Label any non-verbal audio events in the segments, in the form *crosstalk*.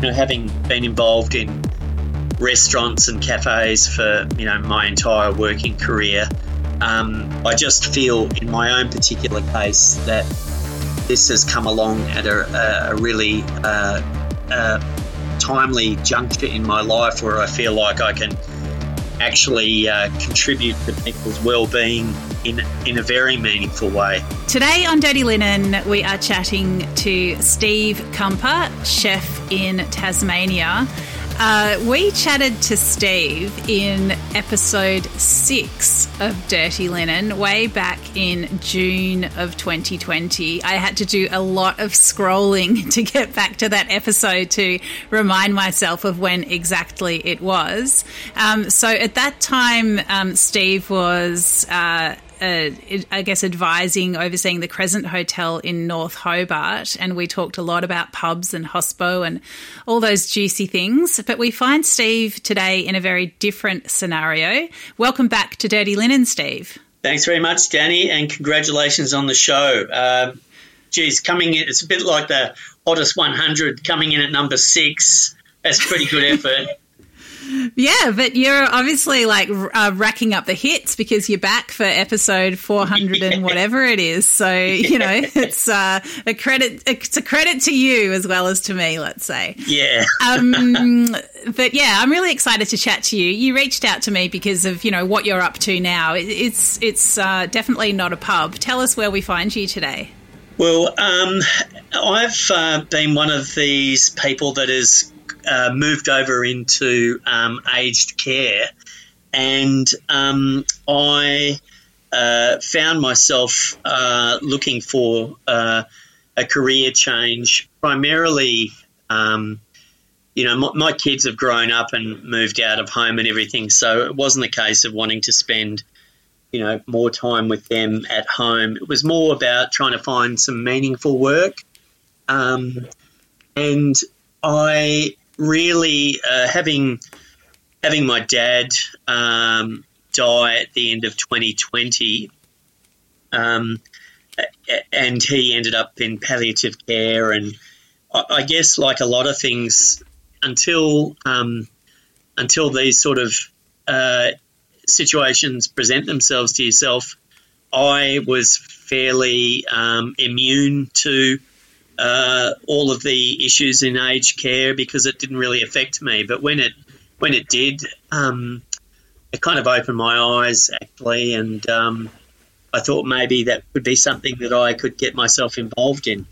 you know, having been involved in restaurants and cafes for you know my entire working career, um, I just feel in my own particular case that this has come along at a, a really uh, uh, timely juncture in my life where I feel like I can actually uh, contribute to people's well-being in in a very meaningful way. Today on Dirty Linen, we are chatting to Steve Cumper, chef in Tasmania. Uh, we chatted to Steve in episode six of Dirty Linen way back in June of 2020. I had to do a lot of scrolling *laughs* to get back to that episode to remind myself of when exactly it was. Um, so at that time, um, Steve was. Uh, uh, I guess, advising, overseeing the Crescent Hotel in North Hobart. And we talked a lot about pubs and hospo and all those juicy things. But we find Steve today in a very different scenario. Welcome back to Dirty Linen, Steve. Thanks very much, Danny, and congratulations on the show. Uh, geez, coming in, it's a bit like the hottest 100 coming in at number six. That's pretty good effort. *laughs* Yeah, but you're obviously like uh, racking up the hits because you're back for episode 400 yeah. and whatever it is. So, *laughs* you know, it's uh, a credit it's a credit to you as well as to me, let's say. Yeah. um, but yeah, I'm really excited to chat to you. You reached out to me because of, you know, what you're up to now. It's it's uh, definitely not a pub. Tell us where we find you today. Well, um, I've uh, been one of these people that is uh, moved over into um, aged care, and um, I uh, found myself uh, looking for uh, a career change. Primarily, um, you know, my, my, kids have grown up and moved out of home and everything, so it wasn't a case of wanting to spend. You know, more time with them at home. It was more about trying to find some meaningful work. Um, and I really uh, having having my dad um, die at the end of 2020, um, and he ended up in palliative care, and I, I guess like a lot of things, until um, until these sort of uh, situations present themselves to yourself, I was fairly um, immune to uh, all of the issues in aged care because it didn't really affect me. But when it when it did, um, it kind of opened my eyes actually, and um, I thought maybe that would be something that I could get myself involved in.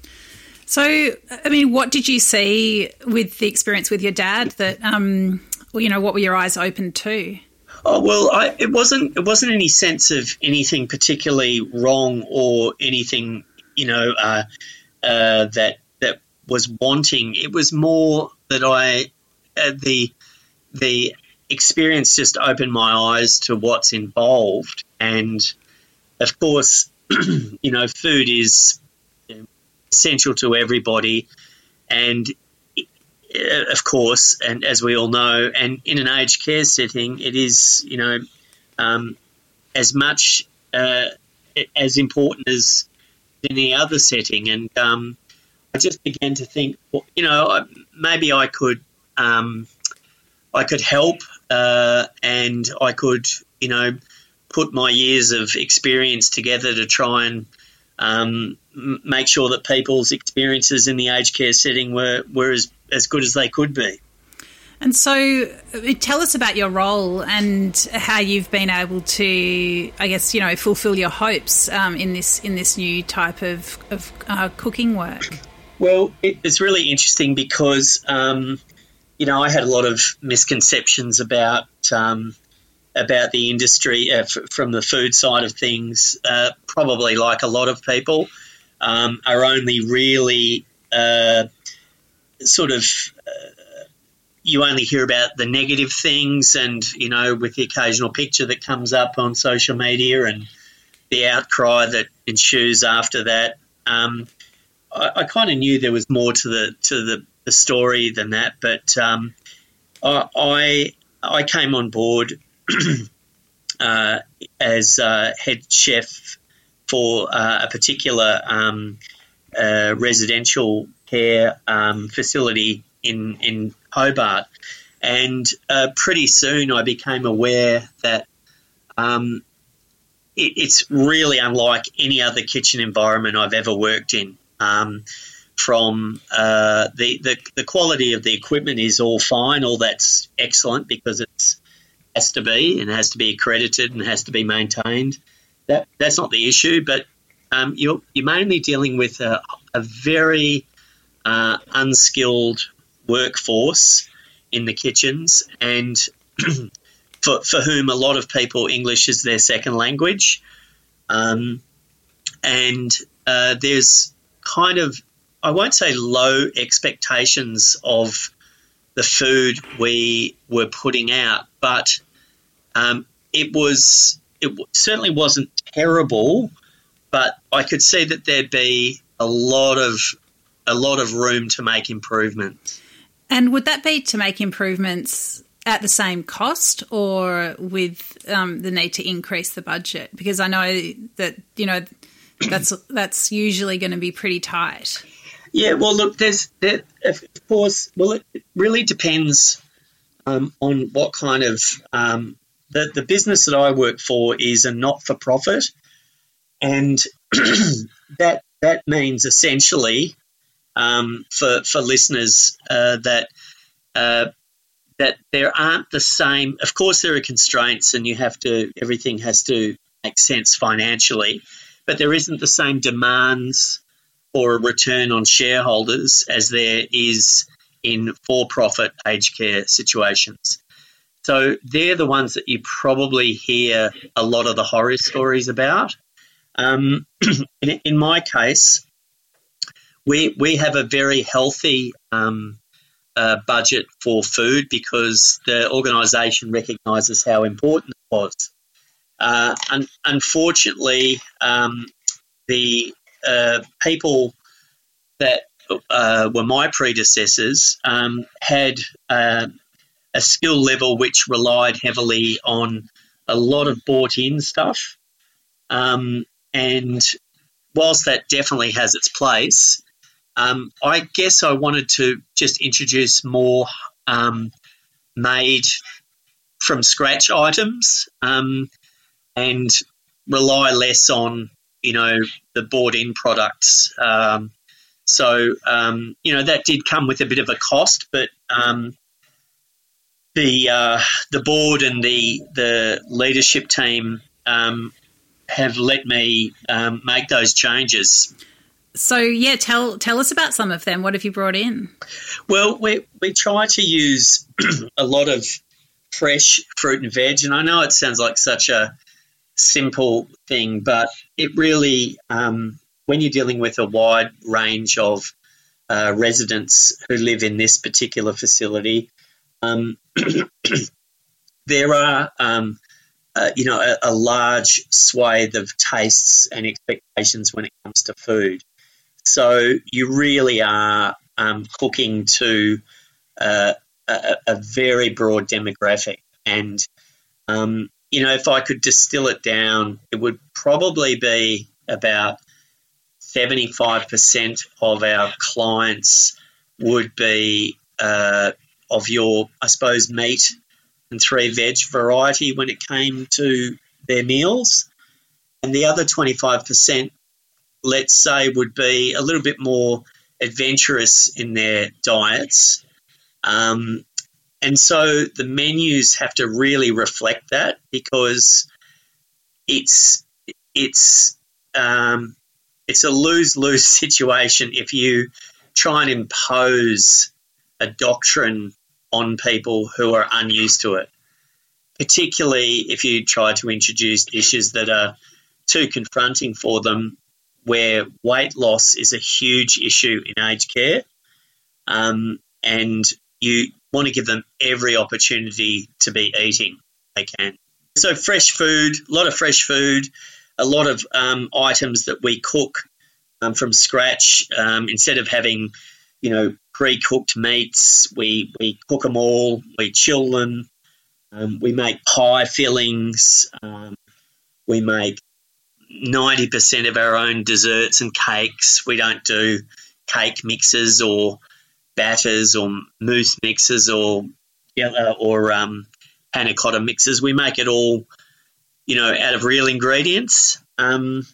So, I mean, what did you see with the experience with your dad that, um, well, you know, what were your eyes open to? Oh well, I, it wasn't. It wasn't any sense of anything particularly wrong or anything, you know, uh, uh, that that was wanting. It was more that I uh, the the experience just opened my eyes to what's involved, and of course, *clears throat* you know, food is essential to everybody, and uh, of course, and as we all know, and in an aged care setting, it is you know um, as much uh, as important as any other setting. And um, I just began to think, well, you know, maybe I could, um, I could help, uh, and I could, you know, put my years of experience together to try and um, make sure that people's experiences in the aged care setting were, were as, as good as they could be. And so, uh, tell us about your role and how you've been able to, I guess, you know, fulfil your hopes um, in this in this new type of of uh, cooking work. Well, it, it's really interesting because, um, you know, I had a lot of misconceptions about um, about the industry uh, f- from the food side of things. Uh, probably like a lot of people, um, are only really uh, sort of you only hear about the negative things and, you know, with the occasional picture that comes up on social media and the outcry that ensues after that. Um, I, I kind of knew there was more to the to the, the story than that, but um, I I came on board *clears throat* uh, as uh, head chef for uh, a particular um, uh, residential care um, facility in in Hobart, and uh, pretty soon I became aware that um, it, it's really unlike any other kitchen environment I've ever worked in. Um, from uh, the, the the quality of the equipment is all fine, all that's excellent because it's has to be and has to be accredited and has to be maintained. That that's not the issue, but um, you're you're mainly dealing with a, a very uh, unskilled workforce in the kitchens, and *clears throat* for for whom a lot of people English is their second language, um, and uh, there's kind of I won't say low expectations of the food we were putting out, but um, it was it certainly wasn't terrible, but I could see that there'd be a lot of a lot of room to make improvements. And would that be to make improvements at the same cost or with um, the need to increase the budget? Because I know that you know that's *clears throat* that's usually going to be pretty tight. Yeah, well, look, there's there, of course. Well, it really depends um, on what kind of um, the the business that I work for is a not for profit, and *clears throat* that that means essentially um, for for listeners uh, that uh, that there aren't the same. Of course, there are constraints, and you have to everything has to make sense financially, but there isn't the same demands for a return on shareholders as there is in for profit aged care situations. So they're the ones that you probably hear a lot of the horror stories about. Um, *clears throat* in, in, my case, we, we have a very healthy um, uh, budget for food because the organisation recognises how important it was. Uh, un- unfortunately, um, the uh, people that uh, were my predecessors um, had uh, a skill level which relied heavily on a lot of bought in stuff. Um, and whilst that definitely has its place, um, I guess I wanted to just introduce more um, made from scratch items um, and rely less on you know the bought in products. Um, so um, you know that did come with a bit of a cost, but um, the uh, the board and the the leadership team have let me make those changes. So yeah, tell tell us about some of them. What have you brought in? Well, we we try to use *clears throat* a lot of fresh fruit and veg, and I know it sounds like such a simple thing, but it really, um, when you're dealing with a wide range of uh, residents who live in this particular facility, um, *clears throat* there are, um, uh, you know, a, a, large swathe of tastes and expectations when it comes to food. So you really are um, cooking to uh, a, a, very broad demographic, and um, you know, if I could distill it down, it would probably be about 75% of our clients would be uh, of your, I suppose, meat and three veg variety when it came to their meals. And the other 25%, let's say, would be a little bit more adventurous in their diets. Um, and so the menus have to really reflect that because it's it's um, it's a lose lose *laughs* situation if you try and impose a doctrine on people who are unused to it. Particularly if you try to introduce dishes that are too confronting for them, where weight loss is a huge issue in aged care, um, and you want to give them every opportunity to be eating they can. So, fresh food, a lot of fresh food, a lot of um, items that we cook um, from scratch. Um, instead of having, you know, pre-cooked meats, we, we cook them all, we chill them, um, we make pie fillings, um, we make 90% of our own desserts and cakes. We don't do cake mixes or batters or mousse mixes or or um, panna cotta mixes. We make it all, you know, out of real ingredients. Um,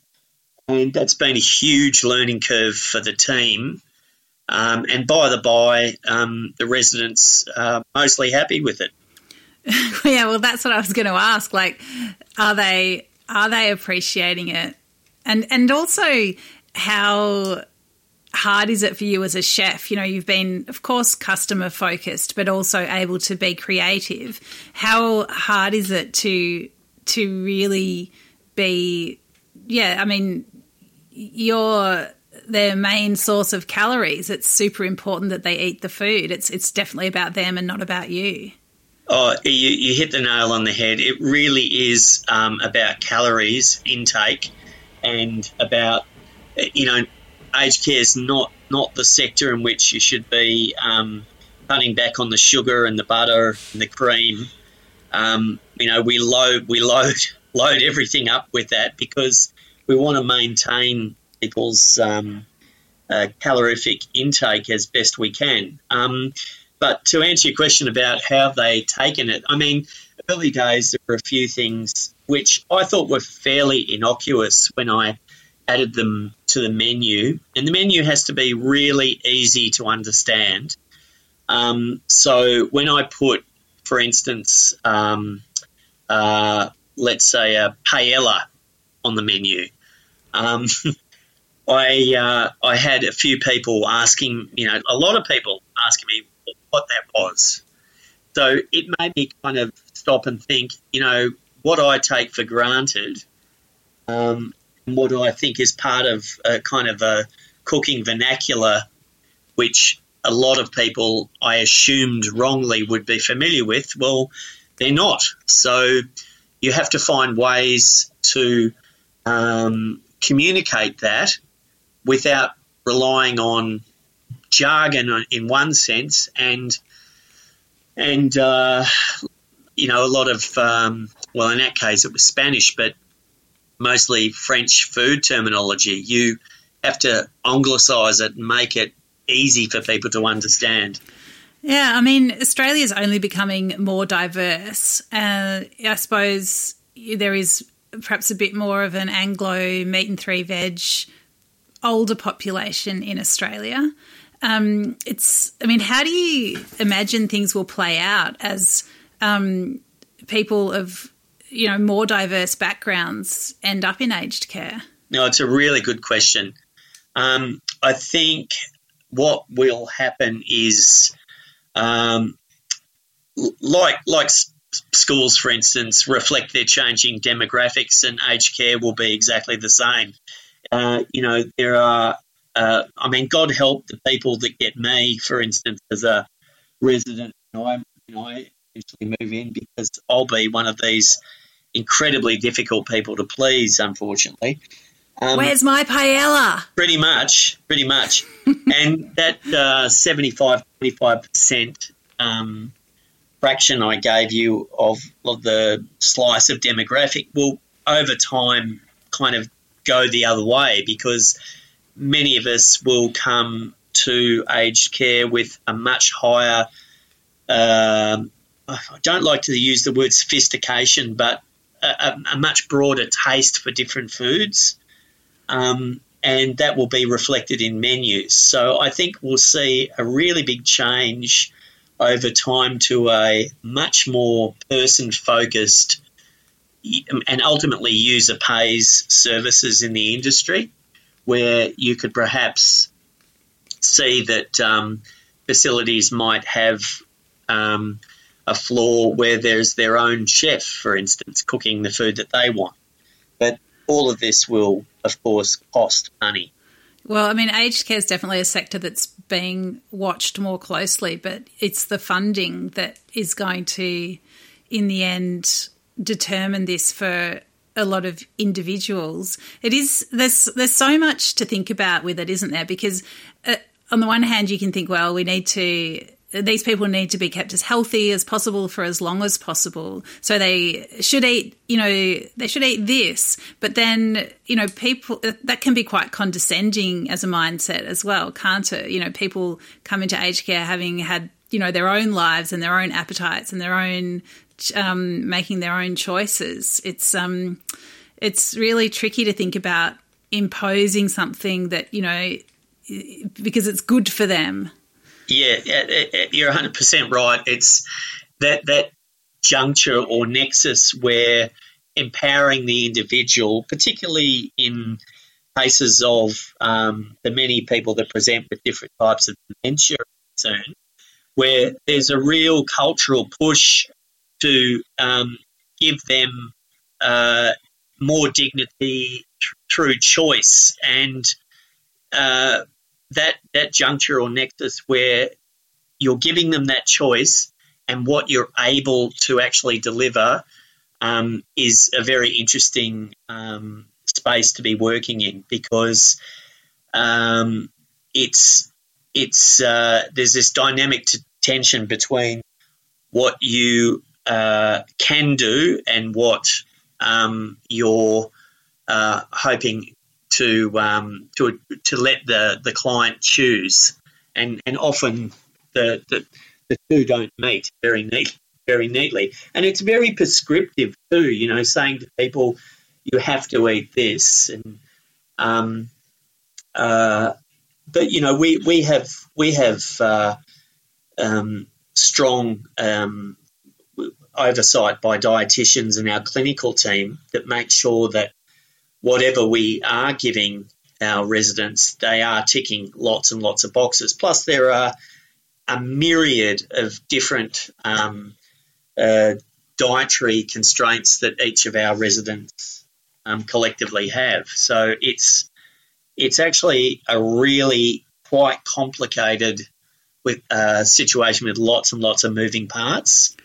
and that's been a huge learning curve for the team. Um, and by the by, um, the residents are mostly happy with it. *laughs* yeah, well, that's what I was going to ask. Like, are they are they appreciating it? And and also, how hard is it for you as a chef? You know, you've been, of course, customer focused, but also able to be creative. How hard is it to to really be? Yeah, I mean, you're their main source of calories. It's super important that they eat the food. It's it's definitely about them and not about you. Oh, you, you hit the nail on the head. It really is um, about calories intake and about you know aged care is not not the sector in which you should be um, cutting back on the sugar and the butter and the cream. Um, you know, we load we load *laughs* load everything up with that because we want to maintain people's um, uh, calorific intake as best we can. Um, but to answer your question about how they taken it, I mean, early days there were a few things which I thought were fairly innocuous when I added them to the menu, and the menu has to be really easy to understand. Um, so when I put, for instance, um, uh, let's say a paella on the menu, um, *laughs* I uh, I had a few people asking, you know, a lot of people asking me what that was. So it made me kind of stop and think, you know, what I take for granted um, what I think is part of a kind of a cooking vernacular, which a lot of people I assumed wrongly would be familiar with. Well, they're not. So you have to find ways to um, communicate that without relying on jargon in one sense and and uh, you know a lot of um, well in that case it was Spanish but mostly French food terminology. You have to anglicise it and make it easy for people to understand. Yeah, I mean, Australia is only becoming more diverse. Uh, I suppose there is perhaps a bit more of an Anglo meat and three veg older population in Australia. Um, it's, I mean, how do you imagine things will play out as um, people of you know more diverse backgrounds end up in aged care? No, it's a really good question. Um, I think what will happen is, um, like like schools, for instance, reflect their changing demographics, and aged care will be exactly the same. Uh, you know, there are. Uh, I mean, God help the people that get me, for instance, as a resident. You know, I, you know, I usually move in because I'll be one of these incredibly difficult people to please, unfortunately. Um, Where's my paella? Pretty much, pretty much. *laughs* and that uh, 75 25% um, fraction I gave you of, of the slice of demographic will, over time, kind of go the other way because many of us will come to aged care with a much higher. Uh, I don't like to use the word sophistication, but a, a much broader taste for different foods. Um, and that will be reflected in menus. So I think we'll see a really big change over time to a much more person focused and ultimately user pays services in the industry where you could perhaps see that um, facilities might have um, a floor where there's their own chef, for instance, cooking the food that they want. But all of this will, of course, cost money. Well, I mean, aged care is definitely a sector that's being watched more closely, but it's the funding that is going to, in the end, determine this for a lot of individuals. It is there's there's so much to think about with it, isn't there? Because uh, on the one hand, you can think, well, we need to these people need to be kept as healthy as possible for as long as possible. So they should eat, you know, they should eat this. But then, you know, people that can be quite condescending as a mindset as well, can't it? You know, people come into aged care having had, you know, their own lives and their own appetites and their own um, making their own choices. It's um, it's really tricky to think about imposing something that you know because it's good for them. Yeah, you're 100% right. It's that that juncture or nexus where empowering the individual, particularly in cases of um, the many people that present with different types of dementia concern, where there's a real cultural push to um, give them uh, more dignity through choice. And uh, that that juncture or nexus where you're giving them that choice and what you're able to actually deliver um, is a very interesting um, space to be working in because um, it's it's uh, there's this dynamic t- tension between what you uh, can do and what um, you're uh, hoping to um, to to let the, the client choose, and and often the, the the two don't meet very neat very neatly, and it's very prescriptive too. You know, saying to people, you have to eat this, and um, uh, but you know, we we have we have uh, um, strong um, oversight by dietitians and our clinical team that make sure that whatever we are giving our residents, they are ticking lots and lots of boxes. Plus, there are a myriad of different um, uh, dietary constraints that each of our residents um, collectively have. So it's it's actually a really quite complicated with uh, situation with lots and lots of moving parts.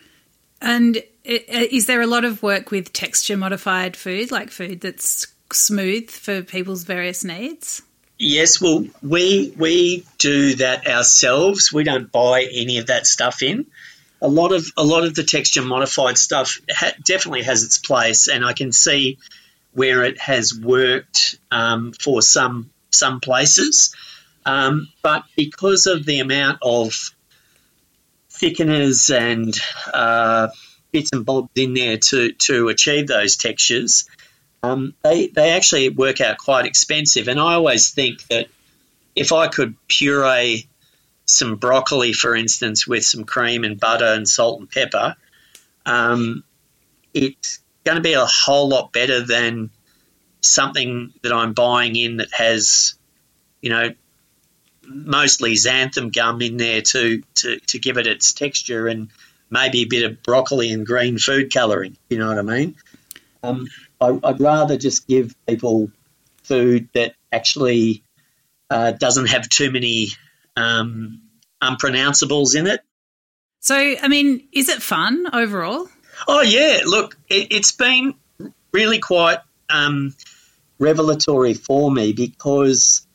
And is there a lot of work with texture modified food, like food that's smooth for people's various needs? Yes, well, we we do that ourselves. We don't buy any of that stuff in. A lot of a lot of the texture modified stuff ha- definitely has its place, and I can see where it has worked um, for some some places. Um, but because of the amount of thickeners and uh, bits and bobs in there to, to achieve those textures, um, they, they actually work out quite expensive. And I always think that if I could puree some broccoli, for instance, with some cream and butter and salt and pepper, um, it's going to be a whole lot better than something that I'm buying in that has, you know, mostly xanthan gum in there to, to, to give it its texture and maybe a bit of broccoli and green food colouring. You know what I mean? Um, I, would rather just give people food that actually uh, doesn't have too many um, unpronounceables in it. So, I mean, is it fun overall? Oh yeah, look, it, has been really quite um, revelatory for me because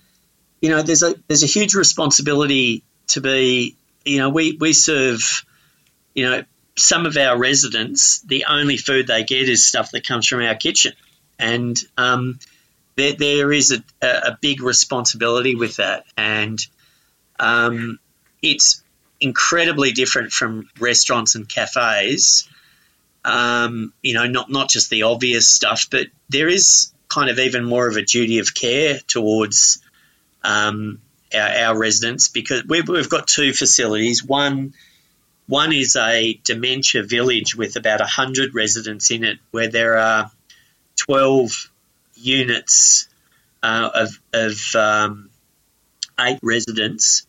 you know, there's a there's a huge responsibility to be, you know, we we serve, you know, some of our residents. The only food they get is stuff that comes from our kitchen, and um, there there is a, a big responsibility with that, and um, it's incredibly different from restaurants and cafes. Um, you know, not not just the obvious stuff, but there is kind of even more of a duty of care towards um, our, our, residents because we've, we've got two facilities. One one is a dementia village with about 100 residents in it, where there are 12 units uh, of, of um, eight residents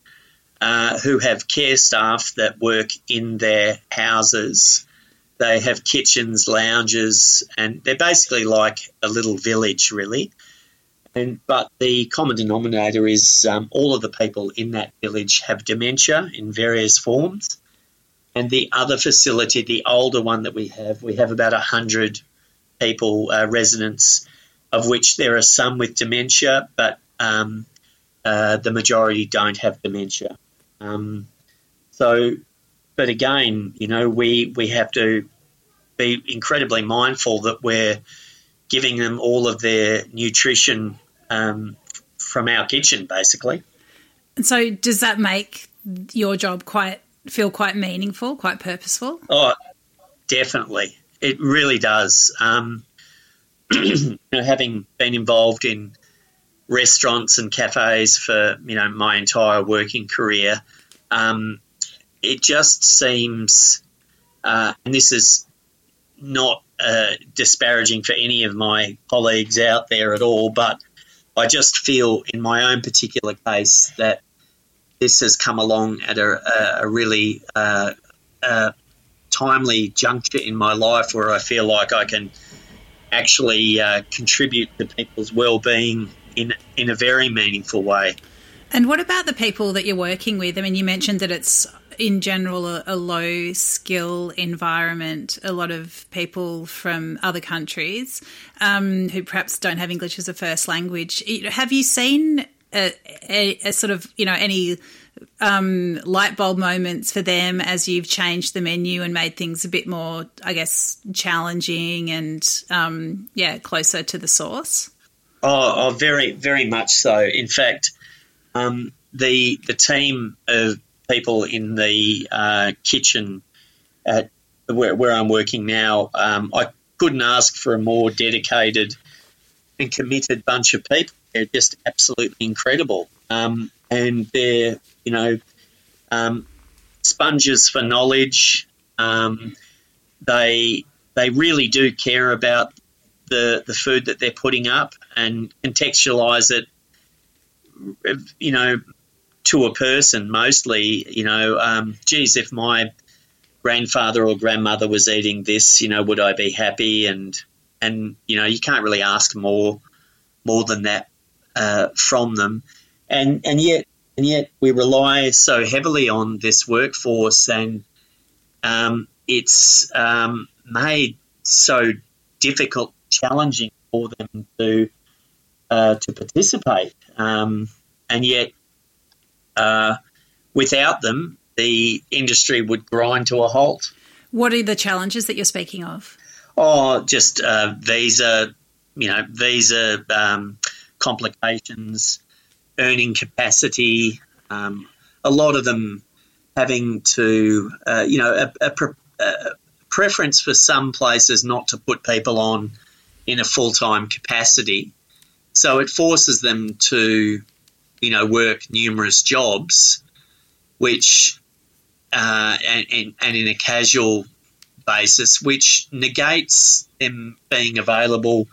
uh, who have care staff that work in their houses. They have kitchens, lounges, and they're basically like a little village, really. And, but the common denominator is um, all of the people in that village have dementia in various forms. And the other facility, the older one that we have, we have about 100 people, uh, residents, of which there are some with dementia, but um, uh, the majority don't have dementia. Um, so, but again, you know, we we have to be incredibly mindful that we're giving them all of their nutrition um, from our kitchen, basically. And so, does that make your job quite feel quite meaningful, quite purposeful? Oh, definitely. It really does. Um, *clears throat* you know, having been involved in restaurants and cafes for you know my entire working career, um, it just seems, uh, and this is not uh, disparaging for any of my colleagues out there at all, but I just feel in my own particular case that this has come along at a, a really uh, a timely juncture in my life where I feel like I can actually uh, contribute to people's well-being in in a very meaningful way. And what about the people that you're working with? I mean, you mentioned that it's in general a, a, low skill environment. A lot of people from other countries um, who perhaps don't have English as a first language. Have you seen a, a, a sort of you know any um, light bulb moments for them as you've changed the menu and made things a bit more, I guess, challenging and um, yeah, closer to the source? Oh, oh, very, very much so. In fact, um, the the team of people in the uh, kitchen at where, where, I'm working now, um, I couldn't ask for a more dedicated and committed bunch of people. They're just absolutely incredible, um, and they're you know um, sponges for knowledge. Um, they they really do care about the the food that they're putting up and contextualize it. You know, to a person mostly. You know, um, geez, if my grandfather or grandmother was eating this, you know, would I be happy? And and you know, you can't really ask more more than that uh, from them. And and yet and yet we rely so heavily on this workforce, and um, it's um, made so difficult, challenging for them to uh, to participate. Um, and yet uh, without them, the industry would grind to a halt. What are the challenges that you're speaking of? Oh, just uh, visa, you know, visa um, complications, earning capacity. Um, a lot of them having to, uh, you know, a, a, pre- a, preference for some places not to put people on in a full time capacity. So it forces them to you know, work numerous jobs, which uh, and, and, and in a casual basis, which negates them being available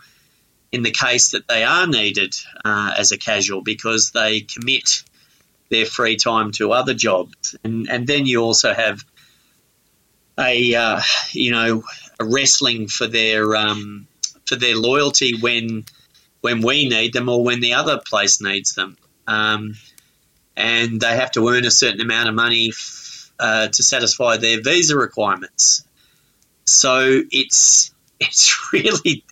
in the case that they are needed uh, as a casual because they commit their free time to other jobs. And, and then you also have a, uh, you know, a wrestling for their, um, for their loyalty when, when we need them or when the other place needs them um, and they have to earn a certain amount of money uh, to satisfy their visa requirements. So it's *laughs* it's really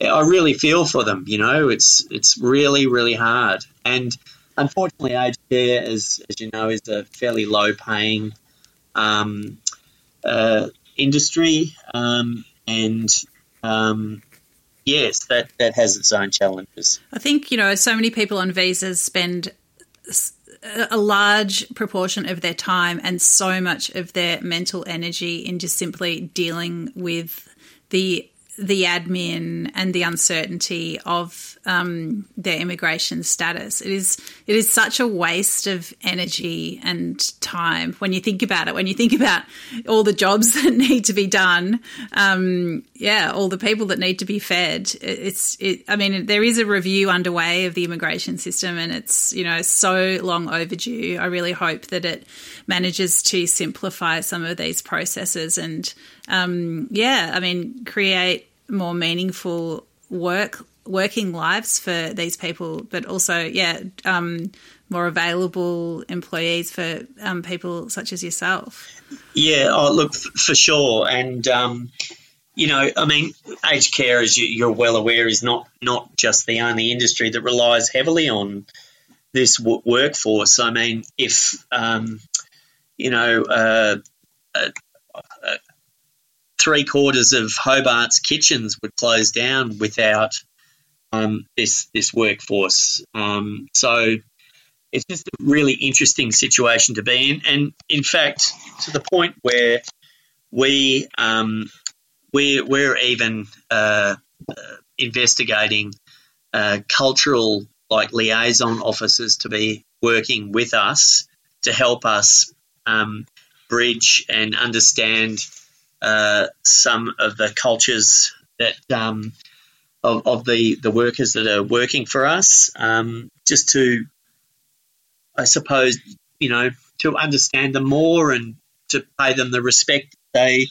I really feel for them. You know, it's it's really really hard, and unfortunately, aged care, as as you know, is a fairly low paying um, uh, industry, um, and um, yes, that, that has its own challenges. I think, you know, so many people on visas spend a large proportion of their time and so much of their mental energy in just simply dealing with the the admin and the uncertainty of um, their immigration status. It is it is such a waste of energy and time when you think about it. When you think about all the jobs *laughs* that need to be done, um, yeah, all the people that need to be fed. It's it, I mean, there is a review underway of the immigration system, and it's you know so long overdue. I really hope that it manages to simplify some of these processes and um, yeah, I mean, create more meaningful work working lives for these people, but also, yeah, um, more available employees for um, people such as yourself. Yeah, oh, look, for sure. And, um, you know, I mean, aged care, as you, are well aware, is not, not just the only industry that relies heavily on this w- workforce. I mean, if, um, you know, uh, uh, uh, three quarters of Hobart's kitchens would close down without um, this this workforce. Um, so it's just a really interesting situation to be in, and in fact, to the point where we um, we we're even uh, uh, investigating uh, cultural like liaison officers to be working with us to help us um, bridge and understand uh, some of the cultures that um, of, of, the the workers that are working for us, um, just to, I suppose, you know, to understand them more and to pay them the respect they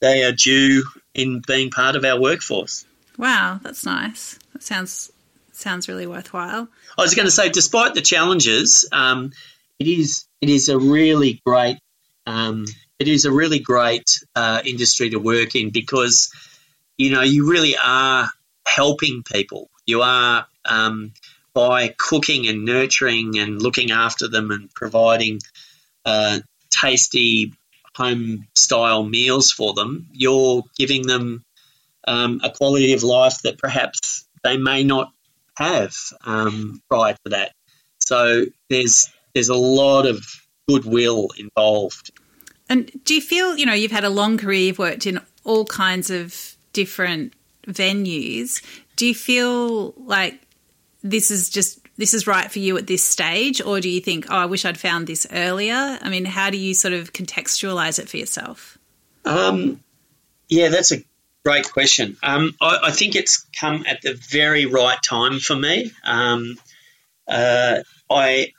they are due in being part of our workforce. Wow, that's nice. That sounds sounds really worthwhile. I was going to say, despite the challenges, um, it is it is a really great um, it is a really great uh, industry to work in because you know you really are helping people. You are um, by cooking and nurturing and looking after them and providing uh, tasty home style meals for them. You're giving them um, a quality of life that perhaps they may not have um, prior to that. So there's there's a lot of goodwill involved. And do you feel you know you've had a long career, you've worked in all kinds of different venues. Do you feel like this is just this is right for you at this stage, or do you think, oh, I wish I'd found this earlier? I mean, how do you sort of contextualize it for yourself? Um, yeah, that's a great question. Um, I, I, think it's come at the very right time for me. Um, uh, I,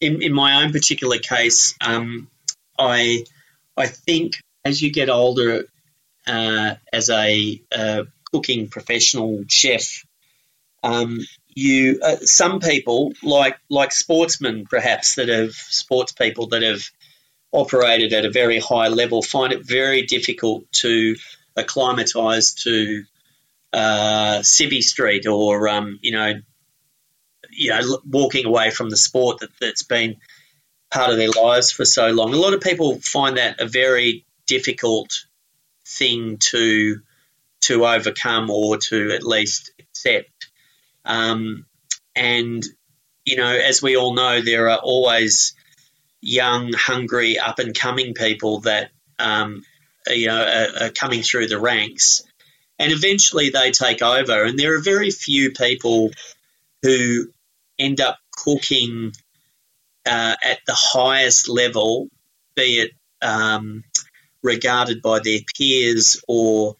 in, in, my own particular case, um, I, I think as you get older, uh, as a, cooking professional chef, um, you uh, some people like like sportsmen perhaps that have sports people that have operated at a very high level find it very difficult to acclimatise to uh, Street or um, you know you know walking away from the sport that, that's been part of their lives for so long. A lot of people find that a very difficult thing to to overcome or to at least accept. Um, and, you know, as we all know, there are always young, hungry, up and coming people that, um, you know, are, are coming through the ranks. And eventually they take over. And there are very few people who end up cooking uh, at the highest level, be it um, regarded by their peers or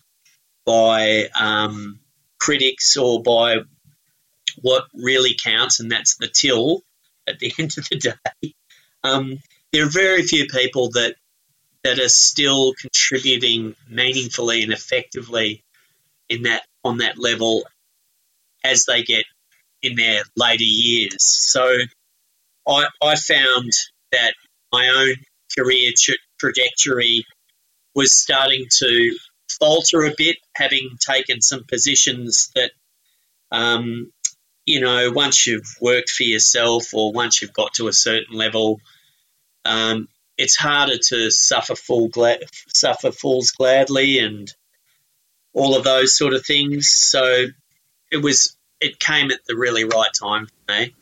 by um, critics or by what really counts, and that's the till at the *laughs* end of the day. Um, there are very few people that that are still contributing meaningfully and effectively in that on that level as they get in their later years. So I, I found that my own career tra- trajectory was starting to falter a bit, having taken some positions that um, you know, once you've worked for yourself or once you've got to a certain level, um, it's harder to suffer full suffer fools gladly and all of those sort of things. So it was it came at the really right time for me.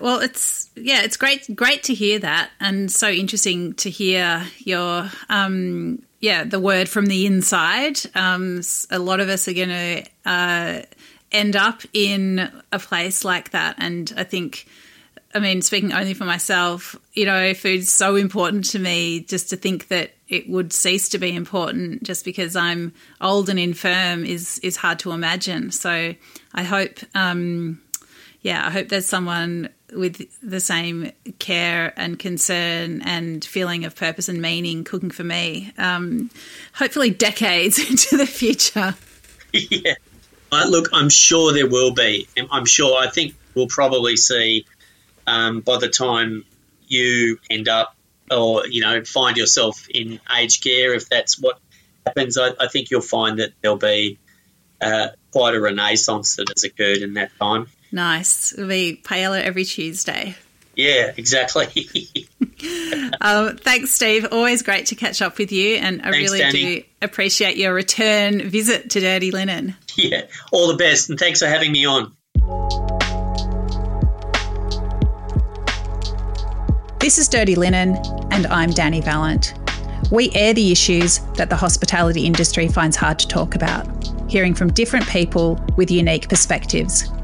Well, it's yeah, it's great, great to hear that, and so interesting to hear your um, yeah, the word from the inside. Um, a lot of us are going to uh, end up in a place like that. And I think, I mean, speaking only for myself, you know, food's so important to me just to think that it would cease to be important just because I'm old and infirm is, is hard to imagine. So I hope, um, yeah, I hope there's someone with the same care and concern and feeling of purpose and meaning cooking for me. Um, hopefully, decades *laughs* into the future. Yeah. Look, I'm sure there will be. I'm sure. I think we'll probably see um, by the time you end up or you know find yourself in aged care, if that's what happens. I, I think you'll find that there'll be uh, quite a renaissance that has occurred in that time. Nice. It'll be paella every Tuesday. Yeah, exactly. *laughs* um, thanks, Steve. Always great to catch up with you, and I thanks, really Danny. do appreciate your return visit to Dirty Linen. Yeah, all the best, and thanks for having me on. This is Dirty Linen, and I'm Danny Vallant. We air the issues that the hospitality industry finds hard to talk about, hearing from different people with unique perspectives.